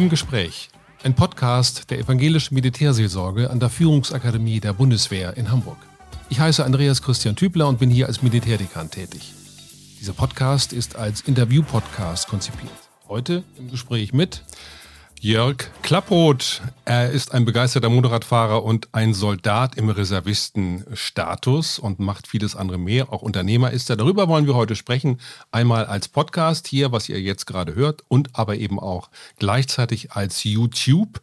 Im Gespräch. Ein Podcast der evangelischen Militärseelsorge an der Führungsakademie der Bundeswehr in Hamburg. Ich heiße Andreas Christian Tübler und bin hier als Militärdekan tätig. Dieser Podcast ist als Interview-Podcast konzipiert. Heute im Gespräch mit Jörg Klapproth. Er ist ein begeisterter Motorradfahrer und ein Soldat im Reservistenstatus und macht vieles andere mehr. Auch Unternehmer ist er. Darüber wollen wir heute sprechen. Einmal als Podcast hier, was ihr jetzt gerade hört, und aber eben auch gleichzeitig als YouTube.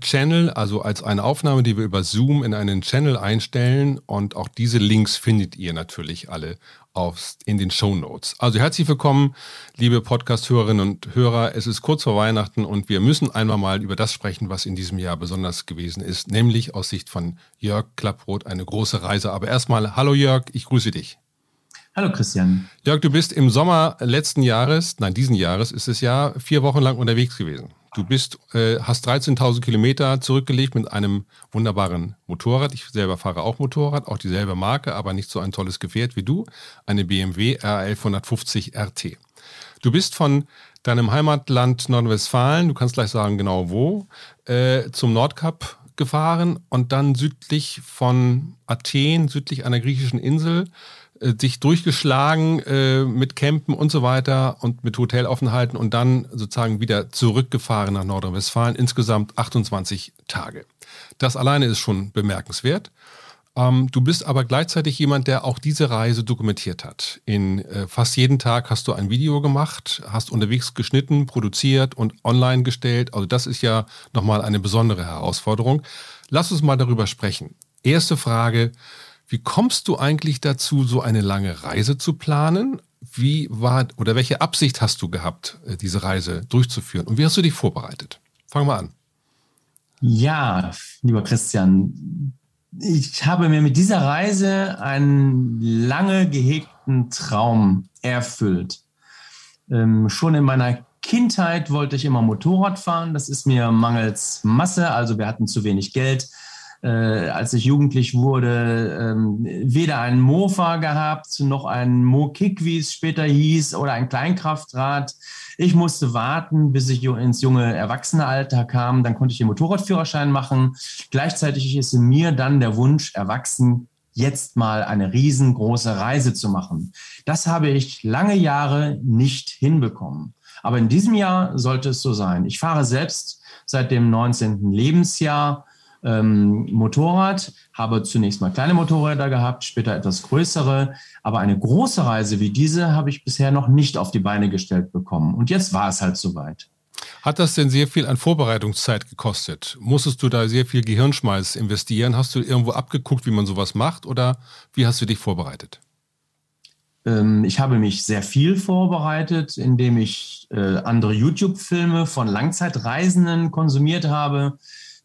Channel, also als eine Aufnahme, die wir über Zoom in einen Channel einstellen. Und auch diese Links findet ihr natürlich alle auf, in den Show Notes. Also herzlich willkommen, liebe Podcast-Hörerinnen und Hörer. Es ist kurz vor Weihnachten und wir müssen einmal mal über das sprechen, was in diesem Jahr besonders gewesen ist, nämlich aus Sicht von Jörg Klapproth eine große Reise. Aber erstmal, hallo Jörg, ich grüße dich. Hallo Christian. Jörg, du bist im Sommer letzten Jahres, nein, diesen Jahres ist es ja, vier Wochen lang unterwegs gewesen. Du bist, äh, hast 13.000 Kilometer zurückgelegt mit einem wunderbaren Motorrad. Ich selber fahre auch Motorrad, auch dieselbe Marke, aber nicht so ein tolles Gefährt wie du. Eine BMW R1150 RT. Du bist von deinem Heimatland Nordrhein-Westfalen, du kannst gleich sagen genau wo, äh, zum Nordkap gefahren und dann südlich von Athen, südlich einer griechischen Insel, äh, sich durchgeschlagen äh, mit Campen und so weiter und mit Hotelaufenthalten und dann sozusagen wieder zurückgefahren nach Nordrhein-Westfalen. Insgesamt 28 Tage. Das alleine ist schon bemerkenswert. Ähm, du bist aber gleichzeitig jemand, der auch diese Reise dokumentiert hat. In äh, fast jeden Tag hast du ein Video gemacht, hast unterwegs geschnitten, produziert und online gestellt. Also das ist ja nochmal eine besondere Herausforderung. Lass uns mal darüber sprechen. Erste Frage, wie kommst du eigentlich dazu, so eine lange Reise zu planen? Wie war oder welche Absicht hast du gehabt, äh, diese Reise durchzuführen? Und wie hast du dich vorbereitet? Fang mal an. Ja, lieber Christian, ich habe mir mit dieser Reise einen lange gehegten Traum erfüllt. Ähm, schon in meiner Kindheit wollte ich immer Motorrad fahren. Das ist mir mangels Masse, also wir hatten zu wenig Geld äh, als ich jugendlich wurde, ähm, weder einen Mofa gehabt, noch einen Mo-Kick, wie es später hieß, oder ein Kleinkraftrad. Ich musste warten, bis ich ins junge Erwachsenealter kam. Dann konnte ich den Motorradführerschein machen. Gleichzeitig ist in mir dann der Wunsch erwachsen, jetzt mal eine riesengroße Reise zu machen. Das habe ich lange Jahre nicht hinbekommen. Aber in diesem Jahr sollte es so sein. Ich fahre selbst seit dem 19. Lebensjahr ähm, Motorrad, habe zunächst mal kleine Motorräder gehabt, später etwas größere, aber eine große Reise wie diese habe ich bisher noch nicht auf die Beine gestellt bekommen. Und jetzt war es halt soweit. Hat das denn sehr viel an Vorbereitungszeit gekostet? Musstest du da sehr viel Gehirnschmalz investieren? Hast du irgendwo abgeguckt, wie man sowas macht oder wie hast du dich vorbereitet? Ähm, ich habe mich sehr viel vorbereitet, indem ich äh, andere YouTube-Filme von Langzeitreisenden konsumiert habe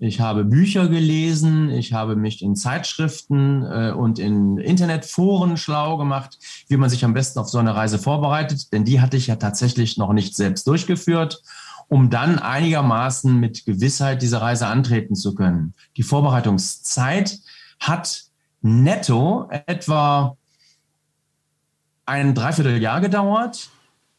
ich habe Bücher gelesen, ich habe mich in Zeitschriften äh, und in Internetforen schlau gemacht, wie man sich am besten auf so eine Reise vorbereitet, denn die hatte ich ja tatsächlich noch nicht selbst durchgeführt, um dann einigermaßen mit Gewissheit diese Reise antreten zu können. Die Vorbereitungszeit hat netto etwa ein Dreivierteljahr gedauert,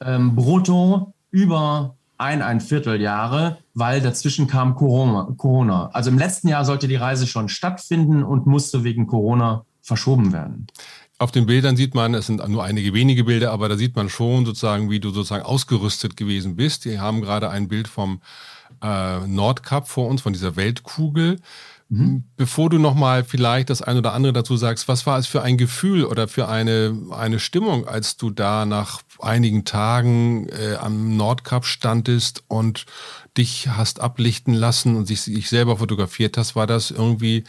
ähm, brutto über ein, ein Vierteljahre, weil dazwischen kam Corona. Also im letzten Jahr sollte die Reise schon stattfinden und musste wegen Corona verschoben werden. Auf den Bildern sieht man, es sind nur einige wenige Bilder, aber da sieht man schon sozusagen, wie du sozusagen ausgerüstet gewesen bist. Wir haben gerade ein Bild vom äh, Nordkap vor uns, von dieser Weltkugel. Mhm. Bevor du nochmal vielleicht das ein oder andere dazu sagst, was war es für ein Gefühl oder für eine, eine Stimmung, als du da nach einigen Tagen äh, am Nordkap standest und dich hast ablichten lassen und sich, dich selber fotografiert hast? War das irgendwie,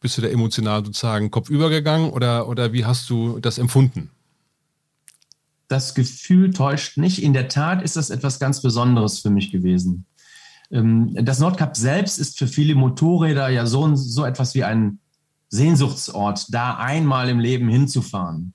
bist du da emotional sozusagen kopfübergegangen oder, oder wie hast du das empfunden? Das Gefühl täuscht nicht. In der Tat ist das etwas ganz Besonderes für mich gewesen. Ähm, das Nordkap selbst ist für viele Motorräder ja so, so etwas wie ein Sehnsuchtsort, da einmal im Leben hinzufahren.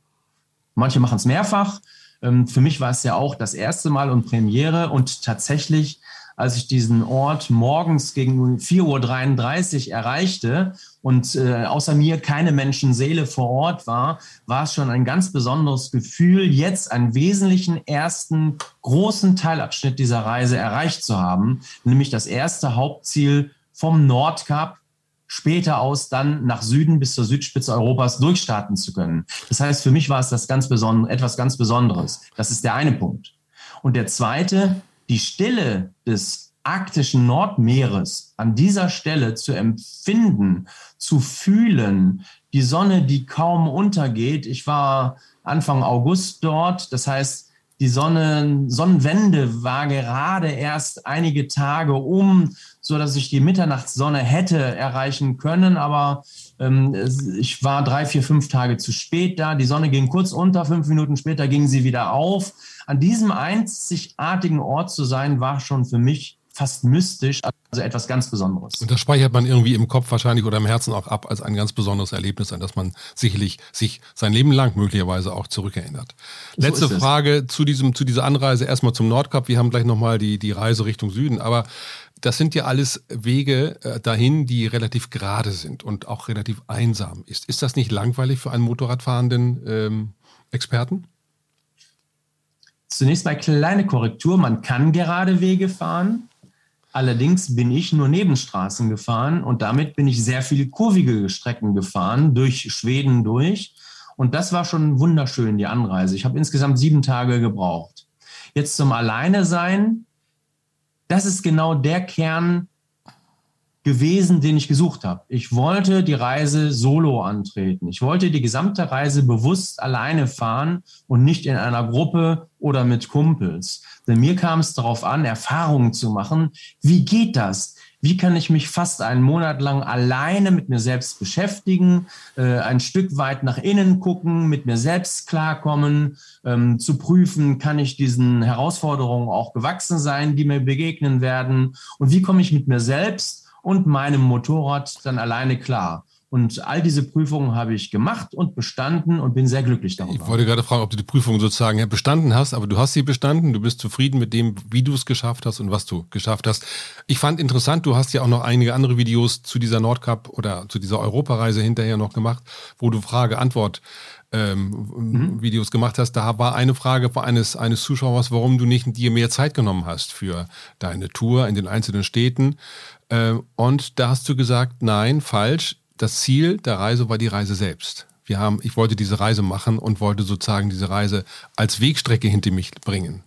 Manche machen es mehrfach. Ähm, für mich war es ja auch das erste Mal und Premiere und tatsächlich als ich diesen Ort morgens gegen 4.33 Uhr erreichte und äh, außer mir keine Menschenseele vor Ort war, war es schon ein ganz besonderes Gefühl, jetzt einen wesentlichen ersten großen Teilabschnitt dieser Reise erreicht zu haben, nämlich das erste Hauptziel vom Nordkap später aus dann nach Süden bis zur Südspitze Europas durchstarten zu können. Das heißt, für mich war es das ganz besondere, etwas ganz Besonderes. Das ist der eine Punkt. Und der zweite, die Stille des arktischen Nordmeeres an dieser Stelle zu empfinden, zu fühlen, die Sonne, die kaum untergeht. Ich war Anfang August dort, das heißt, die Sonne, Sonnenwende war gerade erst einige Tage um, so dass ich die Mitternachtssonne hätte erreichen können, aber ähm, ich war drei, vier, fünf Tage zu spät da. Die Sonne ging kurz unter, fünf Minuten später ging sie wieder auf. An diesem einzigartigen Ort zu sein, war schon für mich fast mystisch, also etwas ganz Besonderes. Und das speichert man irgendwie im Kopf wahrscheinlich oder im Herzen auch ab als ein ganz besonderes Erlebnis, an das man sicherlich sich sein Leben lang möglicherweise auch zurückerinnert. Letzte so Frage zu diesem, zu dieser Anreise erstmal zum Nordkap. Wir haben gleich nochmal die, die Reise Richtung Süden, aber das sind ja alles Wege äh, dahin, die relativ gerade sind und auch relativ einsam ist. Ist das nicht langweilig für einen Motorradfahrenden ähm, Experten? Zunächst mal kleine Korrektur. Man kann gerade Wege fahren. Allerdings bin ich nur Nebenstraßen gefahren und damit bin ich sehr viele kurvige Strecken gefahren, durch Schweden durch. Und das war schon wunderschön, die Anreise. Ich habe insgesamt sieben Tage gebraucht. Jetzt zum Alleine sein, das ist genau der Kern gewesen, den ich gesucht habe. Ich wollte die Reise solo antreten. Ich wollte die gesamte Reise bewusst alleine fahren und nicht in einer Gruppe oder mit Kumpels. Denn mir kam es darauf an, Erfahrungen zu machen. Wie geht das? Wie kann ich mich fast einen Monat lang alleine mit mir selbst beschäftigen, äh, ein Stück weit nach innen gucken, mit mir selbst klarkommen, ähm, zu prüfen, kann ich diesen Herausforderungen auch gewachsen sein, die mir begegnen werden? Und wie komme ich mit mir selbst und meinem Motorrad dann alleine klar? Und all diese Prüfungen habe ich gemacht und bestanden und bin sehr glücklich darüber. Ich wollte gerade fragen, ob du die Prüfung sozusagen bestanden hast, aber du hast sie bestanden. Du bist zufrieden mit dem, wie du es geschafft hast und was du geschafft hast. Ich fand interessant, du hast ja auch noch einige andere Videos zu dieser Nordcup oder zu dieser Europareise hinterher noch gemacht, wo du Frage-Antwort ähm, mhm. Videos gemacht hast. Da war eine Frage eines, eines Zuschauers, warum du nicht dir mehr Zeit genommen hast für deine Tour in den einzelnen Städten. Äh, und da hast du gesagt, nein, falsch das Ziel der Reise war die Reise selbst. Wir haben, ich wollte diese Reise machen und wollte sozusagen diese Reise als Wegstrecke hinter mich bringen.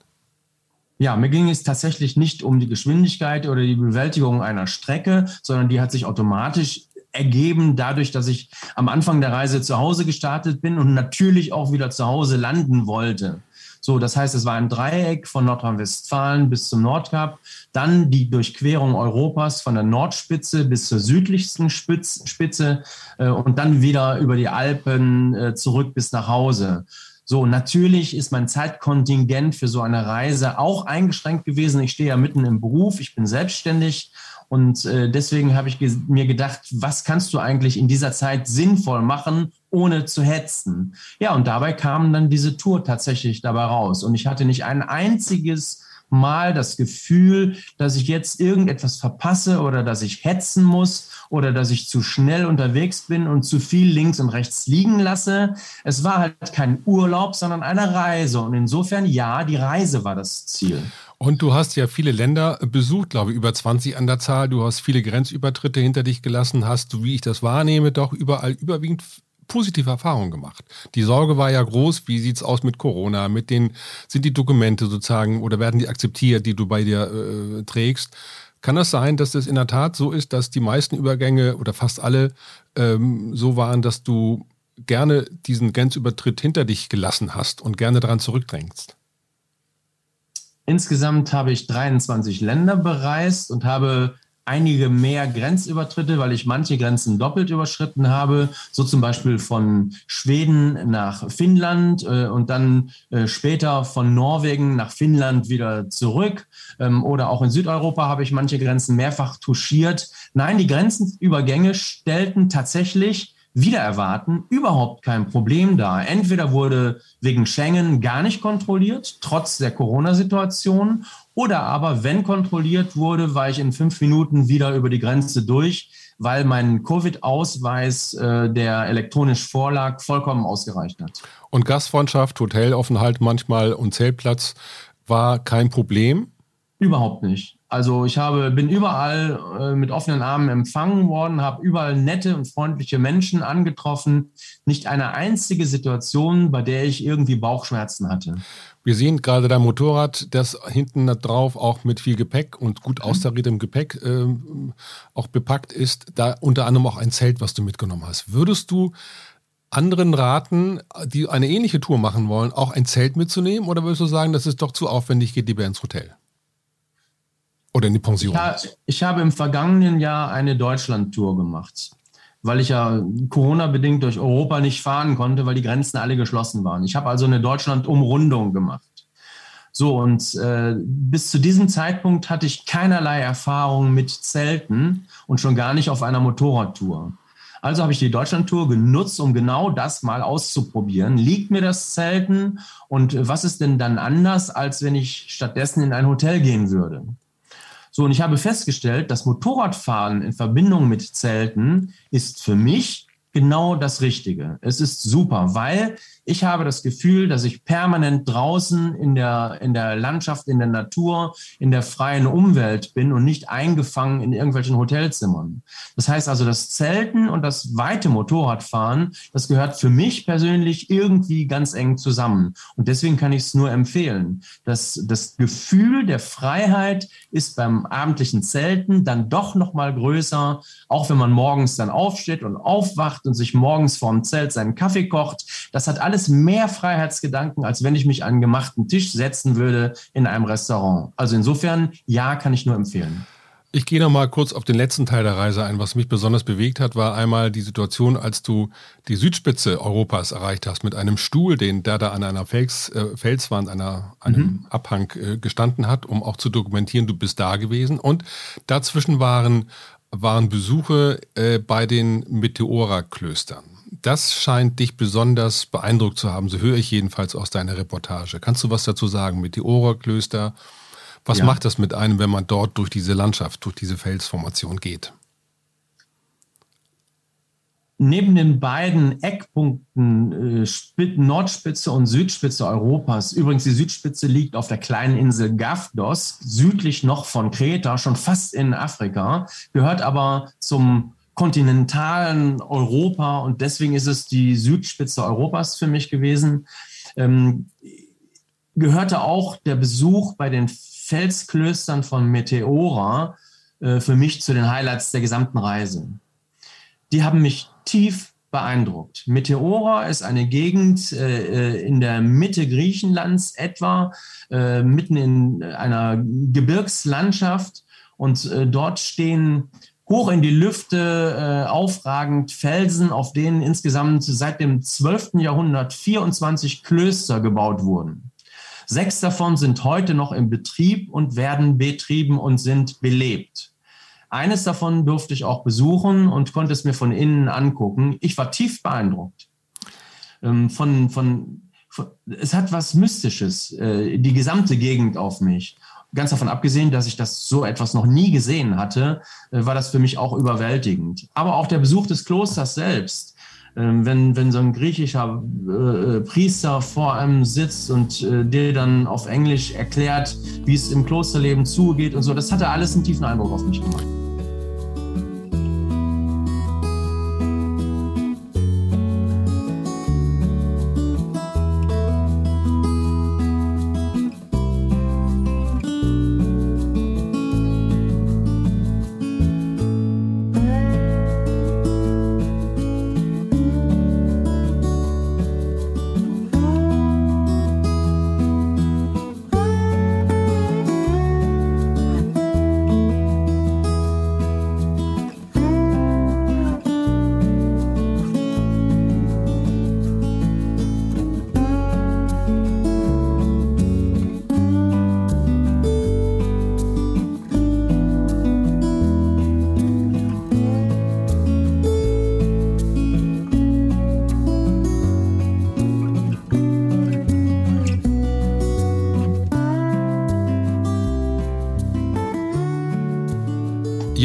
Ja, mir ging es tatsächlich nicht um die Geschwindigkeit oder die Bewältigung einer Strecke, sondern die hat sich automatisch ergeben dadurch, dass ich am Anfang der Reise zu Hause gestartet bin und natürlich auch wieder zu Hause landen wollte. So, das heißt, es war ein Dreieck von Nordrhein-Westfalen bis zum Nordkap, dann die Durchquerung Europas von der Nordspitze bis zur südlichsten Spitz, Spitze äh, und dann wieder über die Alpen äh, zurück bis nach Hause. So, natürlich ist mein Zeitkontingent für so eine Reise auch eingeschränkt gewesen. Ich stehe ja mitten im Beruf, ich bin selbstständig und äh, deswegen habe ich mir gedacht, was kannst du eigentlich in dieser Zeit sinnvoll machen, ohne zu hetzen? Ja, und dabei kam dann diese Tour tatsächlich dabei raus. Und ich hatte nicht ein einziges Mal das Gefühl, dass ich jetzt irgendetwas verpasse oder dass ich hetzen muss oder dass ich zu schnell unterwegs bin und zu viel links und rechts liegen lasse. Es war halt kein Urlaub, sondern eine Reise. Und insofern, ja, die Reise war das Ziel. Und du hast ja viele Länder besucht, glaube ich, über 20 an der Zahl. Du hast viele Grenzübertritte hinter dich gelassen, hast, wie ich das wahrnehme, doch überall überwiegend positive Erfahrungen gemacht. Die Sorge war ja groß, wie sieht es aus mit Corona, mit den, sind die Dokumente sozusagen oder werden die akzeptiert, die du bei dir äh, trägst? Kann das sein, dass es in der Tat so ist, dass die meisten Übergänge oder fast alle ähm, so waren, dass du gerne diesen Grenzübertritt hinter dich gelassen hast und gerne daran zurückdrängst? Insgesamt habe ich 23 Länder bereist und habe einige mehr Grenzübertritte, weil ich manche Grenzen doppelt überschritten habe, so zum Beispiel von Schweden nach Finnland äh, und dann äh, später von Norwegen nach Finnland wieder zurück. Ähm, oder auch in Südeuropa habe ich manche Grenzen mehrfach touchiert. Nein, die Grenzenübergänge stellten tatsächlich wieder erwarten, überhaupt kein Problem da. Entweder wurde wegen Schengen gar nicht kontrolliert, trotz der Corona-Situation, oder aber, wenn kontrolliert wurde, war ich in fünf Minuten wieder über die Grenze durch, weil mein Covid-Ausweis, äh, der elektronisch vorlag, vollkommen ausgereicht hat. Und Gastfreundschaft, Hotelaufenthalt manchmal und Zeltplatz war kein Problem? Überhaupt nicht. Also ich habe, bin überall äh, mit offenen Armen empfangen worden, habe überall nette und freundliche Menschen angetroffen. Nicht eine einzige Situation, bei der ich irgendwie Bauchschmerzen hatte. Wir sehen gerade dein Motorrad, das hinten drauf auch mit viel Gepäck und gut mhm. austariertem Gepäck äh, auch bepackt ist. Da unter anderem auch ein Zelt, was du mitgenommen hast. Würdest du anderen raten, die eine ähnliche Tour machen wollen, auch ein Zelt mitzunehmen? Oder würdest du sagen, das ist doch zu aufwendig, geht lieber ins Hotel? Oder in die Pension? Ich, ich habe im vergangenen Jahr eine Deutschland-Tour gemacht, weil ich ja Corona-bedingt durch Europa nicht fahren konnte, weil die Grenzen alle geschlossen waren. Ich habe also eine Deutschland-Umrundung gemacht. So, und äh, bis zu diesem Zeitpunkt hatte ich keinerlei Erfahrung mit Zelten und schon gar nicht auf einer Motorradtour. Also habe ich die Deutschlandtour genutzt, um genau das mal auszuprobieren. Liegt mir das Zelten und was ist denn dann anders, als wenn ich stattdessen in ein Hotel gehen würde? So, und ich habe festgestellt, das Motorradfahren in Verbindung mit Zelten ist für mich genau das Richtige. Es ist super, weil ich habe das Gefühl, dass ich permanent draußen in der, in der Landschaft, in der Natur, in der freien Umwelt bin und nicht eingefangen in irgendwelchen Hotelzimmern. Das heißt also, das Zelten und das weite Motorradfahren, das gehört für mich persönlich irgendwie ganz eng zusammen. Und deswegen kann ich es nur empfehlen. Das, das Gefühl der Freiheit ist beim abendlichen Zelten dann doch noch mal größer, auch wenn man morgens dann aufsteht und aufwacht und sich morgens vorm Zelt seinen Kaffee kocht. Das hat alles mehr Freiheitsgedanken, als wenn ich mich an einen gemachten Tisch setzen würde in einem Restaurant. Also insofern, ja, kann ich nur empfehlen. Ich gehe noch mal kurz auf den letzten Teil der Reise ein. Was mich besonders bewegt hat, war einmal die Situation, als du die Südspitze Europas erreicht hast mit einem Stuhl, den der da an einer Fels, äh, Felswand, einer, einem mhm. Abhang äh, gestanden hat, um auch zu dokumentieren, du bist da gewesen. Und dazwischen waren, waren Besuche äh, bei den Meteora-Klöstern das scheint dich besonders beeindruckt zu haben, so höre ich jedenfalls aus deiner Reportage. Kannst du was dazu sagen mit Meteora-Klöster? Was ja. macht das mit einem, wenn man dort durch diese Landschaft, durch diese Felsformation geht? Neben den beiden Eckpunkten äh, Nordspitze und Südspitze Europas, übrigens die Südspitze liegt auf der kleinen Insel Gavdos, südlich noch von Kreta, schon fast in Afrika, gehört aber zum kontinentalen Europa und deswegen ist es die Südspitze Europas für mich gewesen. Ähm, gehörte auch der Besuch bei den Felsklöstern von Meteora äh, für mich zu den Highlights der gesamten Reise. Die haben mich tief beeindruckt. Meteora ist eine Gegend äh, äh in der Mitte Griechenlands, etwa äh, mitten in einer Gebirgslandschaft. Und äh, dort stehen hoch in die Lüfte äh, aufragend Felsen, auf denen insgesamt seit dem 12. Jahrhundert 24 Klöster gebaut wurden. Sechs davon sind heute noch im Betrieb und werden betrieben und sind belebt. Eines davon durfte ich auch besuchen und konnte es mir von innen angucken. Ich war tief beeindruckt. Ähm, von, von, von, es hat was Mystisches, äh, die gesamte Gegend auf mich ganz davon abgesehen, dass ich das so etwas noch nie gesehen hatte, äh, war das für mich auch überwältigend. Aber auch der Besuch des Klosters selbst, ähm, wenn, wenn so ein griechischer äh, äh, Priester vor einem sitzt und dir dann auf Englisch erklärt, wie es im Klosterleben zugeht und so, das hatte alles einen tiefen Eindruck auf mich gemacht.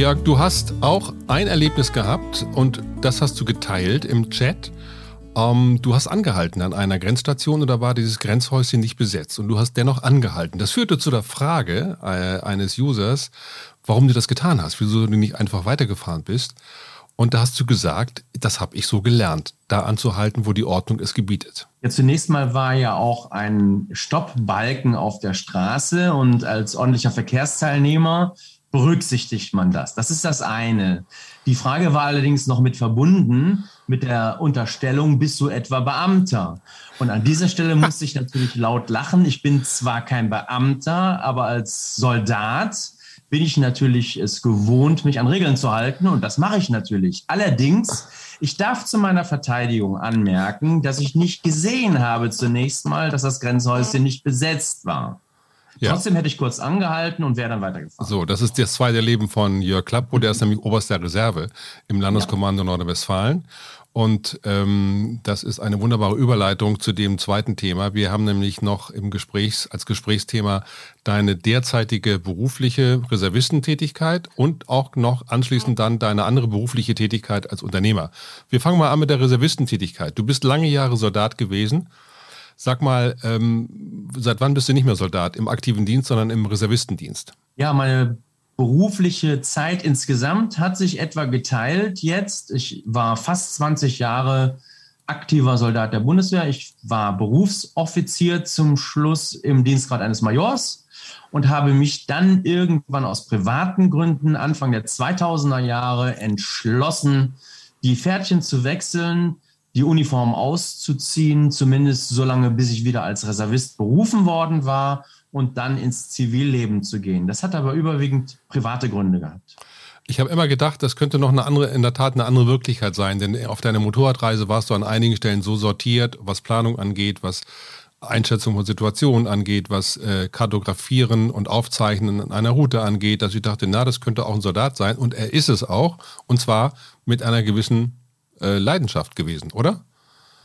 Jörg, du hast auch ein Erlebnis gehabt und das hast du geteilt im Chat. Ähm, du hast angehalten an einer Grenzstation und da war dieses Grenzhäuschen nicht besetzt und du hast dennoch angehalten. Das führte zu der Frage äh, eines Users, warum du das getan hast, wieso du nicht einfach weitergefahren bist. Und da hast du gesagt, das habe ich so gelernt, da anzuhalten, wo die Ordnung es gebietet. Ja, zunächst mal war ja auch ein Stoppbalken auf der Straße und als ordentlicher Verkehrsteilnehmer berücksichtigt man das. Das ist das eine. Die Frage war allerdings noch mit verbunden mit der Unterstellung, bist du etwa Beamter? Und an dieser Stelle musste ich natürlich laut lachen. Ich bin zwar kein Beamter, aber als Soldat bin ich natürlich es gewohnt, mich an Regeln zu halten und das mache ich natürlich. Allerdings, ich darf zu meiner Verteidigung anmerken, dass ich nicht gesehen habe zunächst mal, dass das Grenzhäuschen nicht besetzt war. Ja. Trotzdem hätte ich kurz angehalten und wäre dann weitergefahren. So, das ist das zweite Leben von Jörg Klappo, der ist nämlich oberster Reserve im Landeskommando ja. Nordrhein-Westfalen. Und ähm, das ist eine wunderbare Überleitung zu dem zweiten Thema. Wir haben nämlich noch im Gesprächs, als Gesprächsthema deine derzeitige berufliche Reservistentätigkeit und auch noch anschließend dann deine andere berufliche Tätigkeit als Unternehmer. Wir fangen mal an mit der Reservistentätigkeit. Du bist lange Jahre Soldat gewesen. Sag mal, ähm, seit wann bist du nicht mehr Soldat im aktiven Dienst, sondern im Reservistendienst? Ja, meine berufliche Zeit insgesamt hat sich etwa geteilt jetzt. Ich war fast 20 Jahre aktiver Soldat der Bundeswehr. Ich war Berufsoffizier zum Schluss im Dienstgrad eines Majors und habe mich dann irgendwann aus privaten Gründen Anfang der 2000er Jahre entschlossen, die Pferdchen zu wechseln, die Uniform auszuziehen, zumindest so lange, bis ich wieder als Reservist berufen worden war und dann ins Zivilleben zu gehen. Das hat aber überwiegend private Gründe gehabt. Ich habe immer gedacht, das könnte noch eine andere, in der Tat eine andere Wirklichkeit sein, denn auf deiner Motorradreise warst du an einigen Stellen so sortiert, was Planung angeht, was Einschätzung von Situationen angeht, was äh, Kartografieren und Aufzeichnen einer Route angeht, dass ich dachte, na, das könnte auch ein Soldat sein und er ist es auch und zwar mit einer gewissen äh, Leidenschaft gewesen, oder?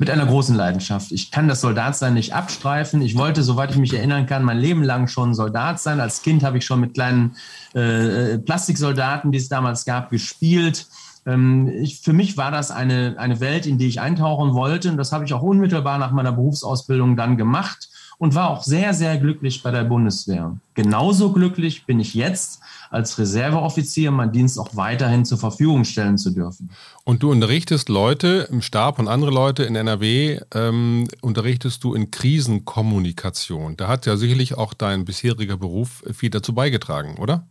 mit einer großen Leidenschaft. Ich kann das Soldatsein nicht abstreifen. Ich wollte, soweit ich mich erinnern kann, mein Leben lang schon Soldat sein. Als Kind habe ich schon mit kleinen äh, Plastiksoldaten, die es damals gab, gespielt. Ähm, ich, für mich war das eine, eine Welt, in die ich eintauchen wollte. Und das habe ich auch unmittelbar nach meiner Berufsausbildung dann gemacht und war auch sehr, sehr glücklich bei der Bundeswehr. Genauso glücklich bin ich jetzt, als Reserveoffizier meinen Dienst auch weiterhin zur Verfügung stellen zu dürfen. Und du unterrichtest Leute im Stab und andere Leute in NRW, ähm, unterrichtest du in Krisenkommunikation. Da hat ja sicherlich auch dein bisheriger Beruf viel dazu beigetragen, oder?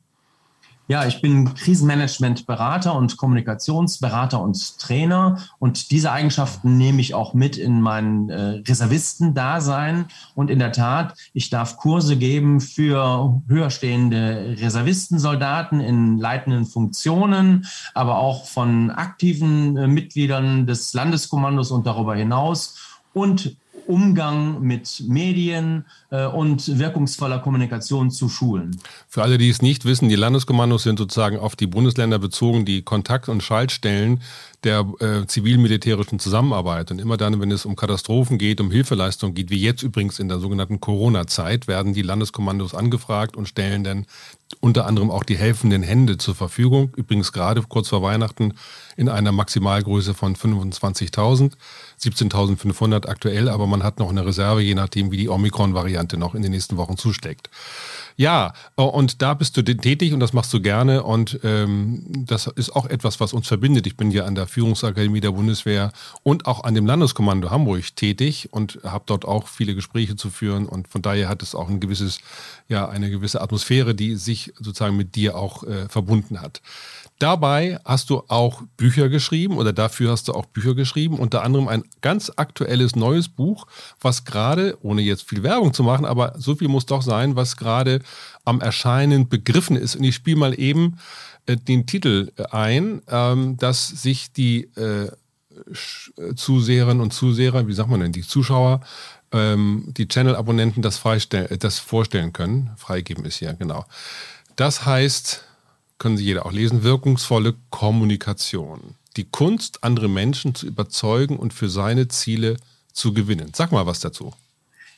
Ja, ich bin Krisenmanagement-Berater und Kommunikationsberater und Trainer. Und diese Eigenschaften nehme ich auch mit in mein äh, Reservistendasein. Und in der Tat, ich darf Kurse geben für höherstehende Reservistensoldaten in leitenden Funktionen, aber auch von aktiven äh, Mitgliedern des Landeskommandos und darüber hinaus. Und Umgang mit Medien äh, und wirkungsvoller Kommunikation zu schulen. Für alle, die es nicht wissen, die Landeskommandos sind sozusagen auf die Bundesländer bezogen, die Kontakt- und Schaltstellen der äh, zivil-militärischen Zusammenarbeit. Und immer dann, wenn es um Katastrophen geht, um Hilfeleistung geht, wie jetzt übrigens in der sogenannten Corona-Zeit, werden die Landeskommandos angefragt und stellen dann unter anderem auch die helfenden Hände zur Verfügung. Übrigens gerade kurz vor Weihnachten in einer Maximalgröße von 25.000, 17.500 aktuell, aber man hat noch eine Reserve, je nachdem, wie die Omikron-Variante noch in den nächsten Wochen zusteckt. Ja, äh, und da bist du tätig und das machst du gerne und ähm, das ist auch etwas, was uns verbindet. Ich bin ja an der Führungsakademie der Bundeswehr und auch an dem Landeskommando Hamburg tätig und habe dort auch viele Gespräche zu führen und von daher hat es auch ein gewisses, ja, eine gewisse Atmosphäre, die sich sozusagen mit dir auch äh, verbunden hat. Dabei hast du auch Bücher geschrieben oder dafür hast du auch Bücher geschrieben, unter anderem ein ganz aktuelles neues Buch, was gerade, ohne jetzt viel Werbung zu machen, aber so viel muss doch sein, was gerade am Erscheinen begriffen ist. Und ich spiele mal eben äh, den Titel ein, ähm, dass sich die äh, äh, Zuseherinnen und Zuseher, wie sagt man denn, die Zuschauer, ähm, die Channel-Abonnenten das, das vorstellen können. Freigeben ist hier, genau. Das heißt, können Sie jeder auch lesen, wirkungsvolle Kommunikation. Die Kunst, andere Menschen zu überzeugen und für seine Ziele zu gewinnen. Sag mal was dazu.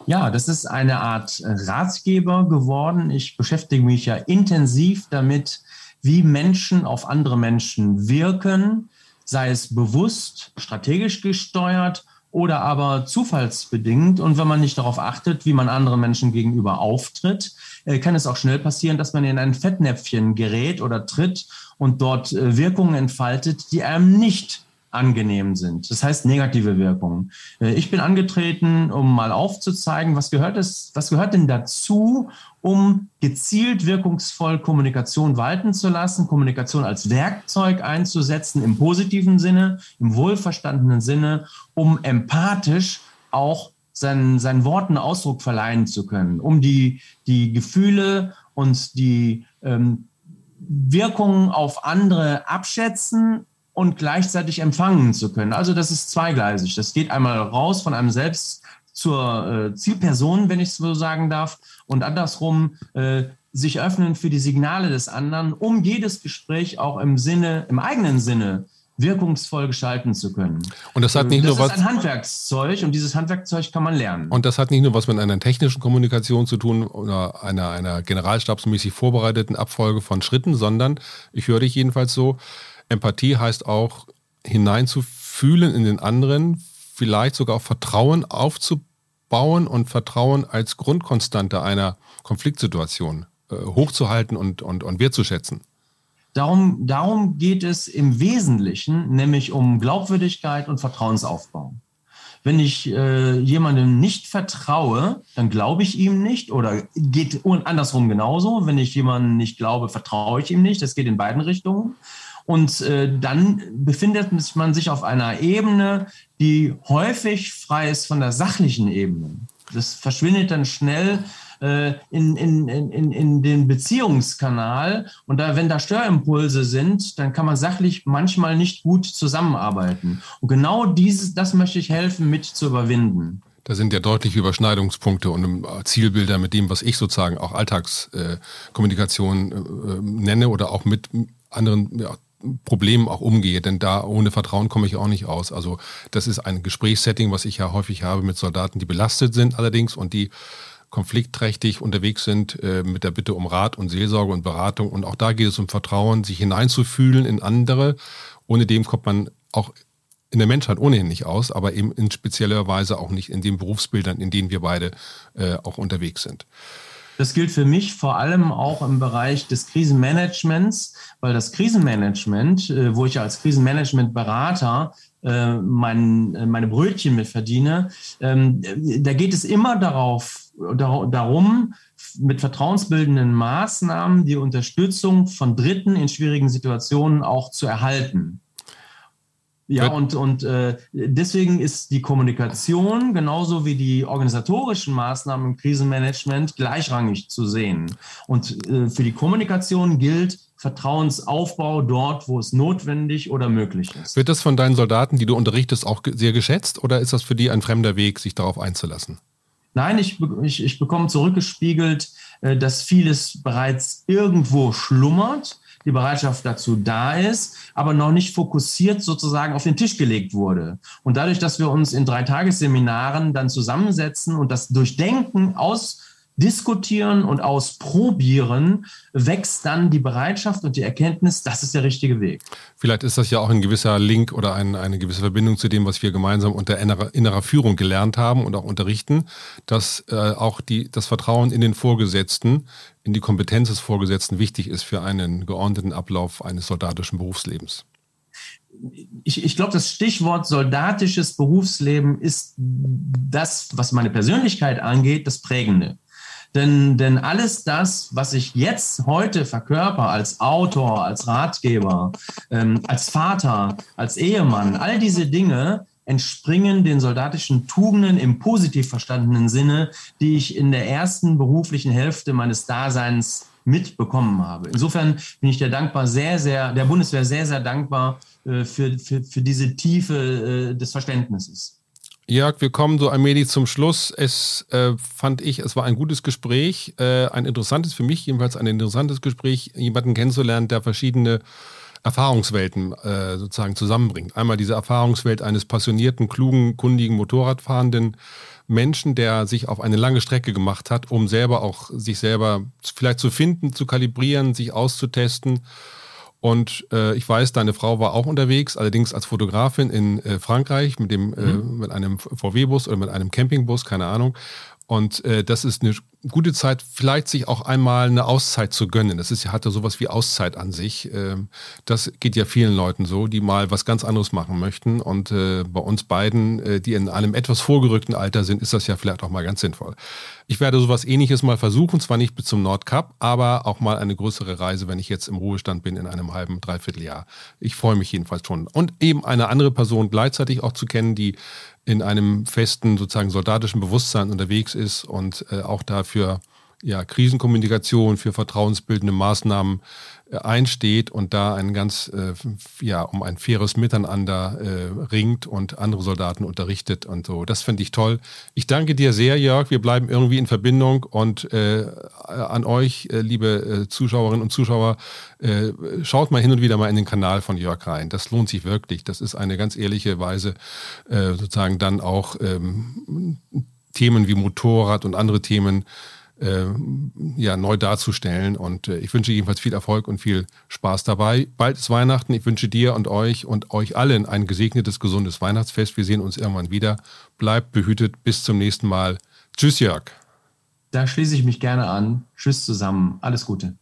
Ja, das ist eine Art Ratgeber geworden. Ich beschäftige mich ja intensiv damit, wie Menschen auf andere Menschen wirken, sei es bewusst, strategisch gesteuert oder aber zufallsbedingt. Und wenn man nicht darauf achtet, wie man anderen Menschen gegenüber auftritt, kann es auch schnell passieren, dass man in ein Fettnäpfchen gerät oder tritt und dort äh, Wirkungen entfaltet, die einem nicht angenehm sind. Das heißt negative Wirkungen. Äh, ich bin angetreten, um mal aufzuzeigen, was gehört es, was gehört denn dazu, um gezielt wirkungsvoll Kommunikation walten zu lassen, Kommunikation als Werkzeug einzusetzen im positiven Sinne, im wohlverstandenen Sinne, um empathisch auch seinen, seinen Worten Ausdruck verleihen zu können, um die, die Gefühle und die ähm, Wirkungen auf andere abschätzen und gleichzeitig empfangen zu können. Also das ist zweigleisig. Das geht einmal raus von einem selbst zur äh, Zielperson, wenn ich es so sagen darf, und andersrum äh, sich öffnen für die Signale des anderen, um jedes Gespräch auch im Sinne, im eigenen Sinne wirkungsvoll gestalten zu können. Und das hat nicht das nur was. Das ist ein Handwerkszeug und dieses Handwerkszeug kann man lernen. Und das hat nicht nur was mit einer technischen Kommunikation zu tun oder einer, einer generalstabsmäßig vorbereiteten Abfolge von Schritten, sondern ich höre dich jedenfalls so, Empathie heißt auch hineinzufühlen in den anderen, vielleicht sogar auch Vertrauen aufzubauen und Vertrauen als Grundkonstante einer Konfliktsituation äh, hochzuhalten und, und, und wertzuschätzen. Darum, darum geht es im Wesentlichen, nämlich um Glaubwürdigkeit und Vertrauensaufbau. Wenn ich äh, jemandem nicht vertraue, dann glaube ich ihm nicht oder geht andersrum genauso. Wenn ich jemandem nicht glaube, vertraue ich ihm nicht. Das geht in beiden Richtungen. Und äh, dann befindet man sich auf einer Ebene, die häufig frei ist von der sachlichen Ebene. Das verschwindet dann schnell äh, in, in, in, in den Beziehungskanal. Und da, wenn da Störimpulse sind, dann kann man sachlich manchmal nicht gut zusammenarbeiten. Und genau dieses, das möchte ich helfen, mit zu überwinden. Da sind ja deutliche Überschneidungspunkte und Zielbilder mit dem, was ich sozusagen auch Alltagskommunikation äh, äh, nenne oder auch mit anderen ja, Problemen auch umgehe, denn da ohne Vertrauen komme ich auch nicht aus. Also das ist ein Gesprächssetting, was ich ja häufig habe mit Soldaten, die belastet sind allerdings und die konfliktträchtig unterwegs sind äh, mit der Bitte um Rat und Seelsorge und Beratung. Und auch da geht es um Vertrauen, sich hineinzufühlen in andere. Ohne dem kommt man auch in der Menschheit ohnehin nicht aus, aber eben in spezieller Weise auch nicht in den Berufsbildern, in denen wir beide äh, auch unterwegs sind. Das gilt für mich vor allem auch im Bereich des Krisenmanagements, weil das Krisenmanagement, äh, wo ich als Krisenmanagementberater äh, mein, äh, meine Brötchen mit verdiene, ähm, da geht es immer darauf, darum, mit vertrauensbildenden Maßnahmen die Unterstützung von Dritten in schwierigen Situationen auch zu erhalten. Ja, und, und äh, deswegen ist die Kommunikation genauso wie die organisatorischen Maßnahmen im Krisenmanagement gleichrangig zu sehen. Und äh, für die Kommunikation gilt Vertrauensaufbau dort, wo es notwendig oder möglich ist. Wird das von deinen Soldaten, die du unterrichtest, auch sehr geschätzt oder ist das für die ein fremder Weg, sich darauf einzulassen? Nein, ich, ich, ich bekomme zurückgespiegelt, äh, dass vieles bereits irgendwo schlummert die Bereitschaft dazu da ist, aber noch nicht fokussiert sozusagen auf den Tisch gelegt wurde. Und dadurch, dass wir uns in drei Tagesseminaren dann zusammensetzen und das Durchdenken aus Diskutieren und ausprobieren, wächst dann die Bereitschaft und die Erkenntnis, das ist der richtige Weg. Vielleicht ist das ja auch ein gewisser Link oder ein, eine gewisse Verbindung zu dem, was wir gemeinsam unter innerer, innerer Führung gelernt haben und auch unterrichten, dass äh, auch die, das Vertrauen in den Vorgesetzten, in die Kompetenz des Vorgesetzten wichtig ist für einen geordneten Ablauf eines soldatischen Berufslebens ich, ich glaube, das Stichwort soldatisches Berufsleben ist das, was meine Persönlichkeit angeht, das Prägende. Denn, denn alles das, was ich jetzt heute verkörper als Autor, als Ratgeber, ähm, als Vater, als Ehemann, all diese Dinge entspringen den soldatischen Tugenden im positiv verstandenen Sinne, die ich in der ersten beruflichen Hälfte meines Daseins mitbekommen habe. Insofern bin ich der dankbar, sehr, sehr, der Bundeswehr sehr, sehr dankbar äh, für, für, für diese Tiefe äh, des Verständnisses. Jörg, wir kommen so allmählich zum Schluss. Es äh, fand ich, es war ein gutes Gespräch, äh, ein interessantes, für mich jedenfalls ein interessantes Gespräch, jemanden kennenzulernen, der verschiedene Erfahrungswelten äh, sozusagen zusammenbringt. Einmal diese Erfahrungswelt eines passionierten, klugen, kundigen Motorradfahrenden Menschen, der sich auf eine lange Strecke gemacht hat, um selber auch sich selber vielleicht zu finden, zu kalibrieren, sich auszutesten. Und äh, ich weiß, deine Frau war auch unterwegs, allerdings als Fotografin in äh, Frankreich mit dem äh, mhm. mit einem VW-Bus oder mit einem Campingbus, keine Ahnung. Und äh, das ist eine gute Zeit, vielleicht sich auch einmal eine Auszeit zu gönnen. Das ist hat ja sowas wie Auszeit an sich. Ähm, das geht ja vielen Leuten so, die mal was ganz anderes machen möchten. Und äh, bei uns beiden, äh, die in einem etwas vorgerückten Alter sind, ist das ja vielleicht auch mal ganz sinnvoll. Ich werde sowas ähnliches mal versuchen, zwar nicht bis zum Nordkap, aber auch mal eine größere Reise, wenn ich jetzt im Ruhestand bin in einem halben, dreiviertel Jahr. Ich freue mich jedenfalls schon. Und eben eine andere Person gleichzeitig auch zu kennen, die in einem festen, sozusagen soldatischen Bewusstsein unterwegs ist und äh, auch dafür ja, Krisenkommunikation, für vertrauensbildende Maßnahmen äh, einsteht und da ein ganz, äh, ja, um ein faires Miteinander äh, ringt und andere Soldaten unterrichtet und so. Das finde ich toll. Ich danke dir sehr, Jörg. Wir bleiben irgendwie in Verbindung und äh, an euch, äh, liebe äh, Zuschauerinnen und Zuschauer, schaut mal hin und wieder mal in den Kanal von Jörg rein. Das lohnt sich wirklich. Das ist eine ganz ehrliche Weise, sozusagen dann auch ähm, Themen wie Motorrad und andere Themen äh, ja, neu darzustellen. Und äh, ich wünsche jedenfalls viel Erfolg und viel Spaß dabei. Bald ist Weihnachten. Ich wünsche dir und euch und euch allen ein gesegnetes, gesundes Weihnachtsfest. Wir sehen uns irgendwann wieder. Bleibt behütet. Bis zum nächsten Mal. Tschüss, Jörg. Da schließe ich mich gerne an. Tschüss zusammen. Alles Gute.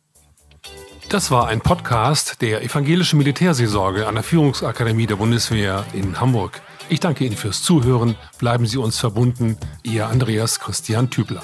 Das war ein Podcast der Evangelischen Militärseelsorge an der Führungsakademie der Bundeswehr in Hamburg. Ich danke Ihnen fürs Zuhören. Bleiben Sie uns verbunden. Ihr Andreas Christian Tübler.